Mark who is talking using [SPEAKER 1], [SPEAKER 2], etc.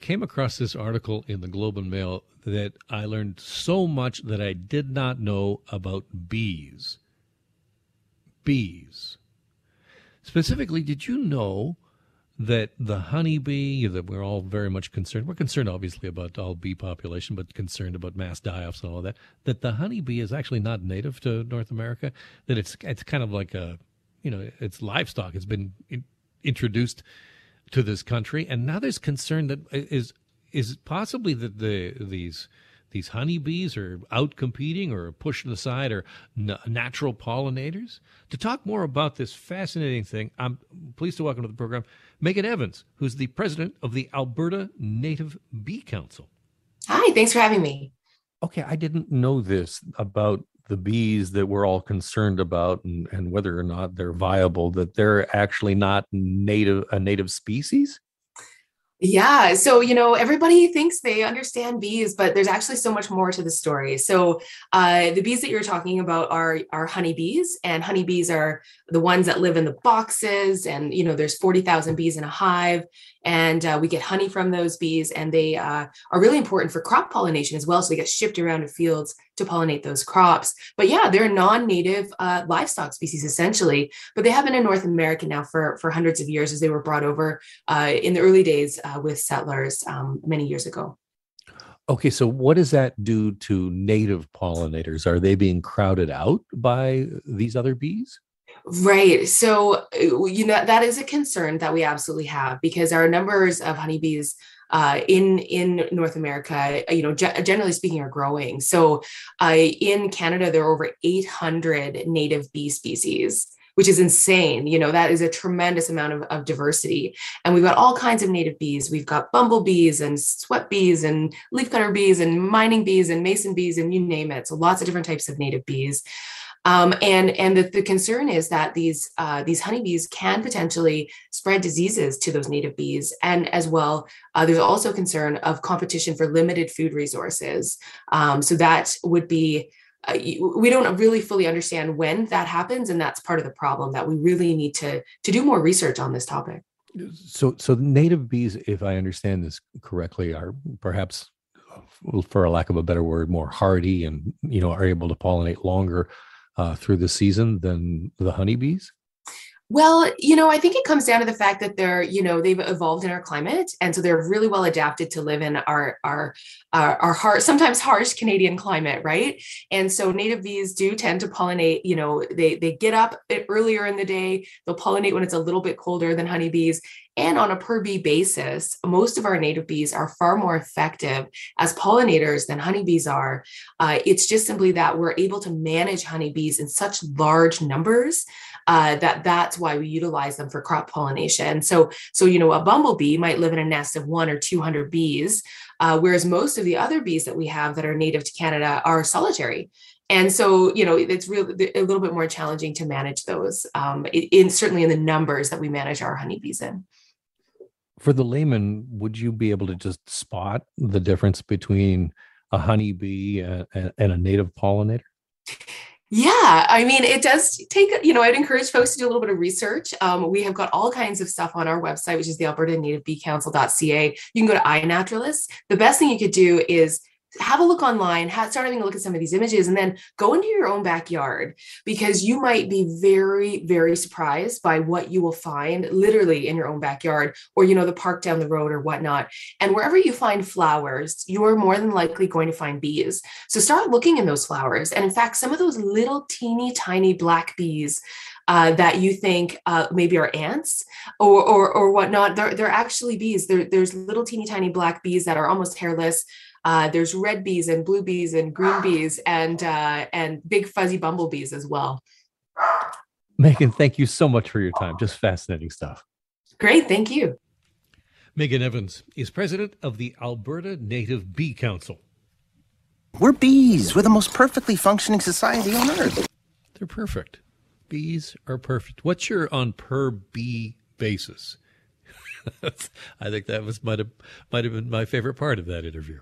[SPEAKER 1] came across this article in the Globe and Mail that I learned so much that I did not know about bees. Bees. Specifically, did you know that the honeybee, that we're all very much concerned, we're concerned obviously about all bee population, but concerned about mass die-offs and all that, that the honeybee is actually not native to North America, that it's, it's kind of like a, you know, it's livestock. It's been in, introduced to this country, and now there's concern that uh, is is possibly that the these these honeybees are out competing or pushed aside or n- natural pollinators. To talk more about this fascinating thing, I'm pleased to welcome to the program Megan Evans, who's the president of the Alberta Native Bee Council.
[SPEAKER 2] Hi, thanks for having me.
[SPEAKER 1] Okay, I didn't know this about the bees that we're all concerned about and, and whether or not they're viable, that they're actually not native a native species?
[SPEAKER 2] Yeah. So, you know, everybody thinks they understand bees, but there's actually so much more to the story. So, uh, the bees that you're talking about are, are honeybees, and honeybees are the ones that live in the boxes. And, you know, there's 40,000 bees in a hive, and uh, we get honey from those bees, and they uh, are really important for crop pollination as well. So, they get shipped around to fields to pollinate those crops. But yeah, they're non-native uh, livestock species essentially, but they have been in North America now for for hundreds of years as they were brought over uh, in the early days uh, with settlers um, many years ago.
[SPEAKER 1] Okay, so what does that do to native pollinators? Are they being crowded out by these other bees?
[SPEAKER 2] Right. So, you know, that is a concern that we absolutely have because our numbers of honeybees uh, in in North America, you know, ge- generally speaking, are growing. So, uh, in Canada, there are over 800 native bee species which is insane. You know, that is a tremendous amount of, of, diversity. And we've got all kinds of native bees. We've got bumblebees and sweat bees and leafcutter bees and mining bees and mason bees and you name it. So lots of different types of native bees. Um, and and the, the, concern is that these uh, these honeybees can potentially spread diseases to those native bees, and as well, uh, there's also concern of competition for limited food resources. Um, so that would be uh, we don't really fully understand when that happens, and that's part of the problem that we really need to to do more research on this topic.
[SPEAKER 1] So, so native bees, if I understand this correctly, are perhaps, for a lack of a better word, more hardy and you know are able to pollinate longer uh, through the season than the honeybees?
[SPEAKER 2] Well, you know, I think it comes down to the fact that they're, you know, they've evolved in our climate, and so they're really well adapted to live in our our our, our hard, sometimes harsh Canadian climate, right? And so native bees do tend to pollinate. You know, they they get up earlier in the day. They'll pollinate when it's a little bit colder than honeybees, and on a per bee basis, most of our native bees are far more effective as pollinators than honeybees are. Uh, it's just simply that we're able to manage honeybees in such large numbers uh, that that's why we utilize them for crop pollination. So, so you know, a bumblebee might live in a nest of one or two hundred bees, uh, whereas most of the other bees that we have that are native to Canada are solitary. And so, you know, it's really a little bit more challenging to manage those, um, in certainly in the numbers that we manage our honeybees in
[SPEAKER 1] for the layman, would you be able to just spot the difference between a honeybee and a native pollinator?
[SPEAKER 2] Yeah, I mean, it does take, you know, I'd encourage folks to do a little bit of research. Um, we have got all kinds of stuff on our website, which is the Alberta Native Bee Council.ca. You can go to iNaturalist. The best thing you could do is have a look online, have, start having a look at some of these images, and then go into your own backyard because you might be very, very surprised by what you will find literally in your own backyard or, you know, the park down the road or whatnot. And wherever you find flowers, you are more than likely going to find bees. So start looking in those flowers. And in fact, some of those little teeny tiny black bees uh, that you think uh, maybe are ants or, or, or whatnot. They're, they're actually bees. They're, there's little teeny tiny black bees that are almost hairless. Uh, there's red bees and blue bees and green bees and uh, and big fuzzy bumblebees as well.
[SPEAKER 1] Megan, thank you so much for your time. Just fascinating stuff.
[SPEAKER 2] Great, thank you.
[SPEAKER 1] Megan Evans is president of the Alberta Native Bee Council.
[SPEAKER 3] We're bees. We're the most perfectly functioning society on earth.
[SPEAKER 1] They're perfect. Bees are perfect. What's your on per bee basis? I think that was might have might have been my favorite part of that interview.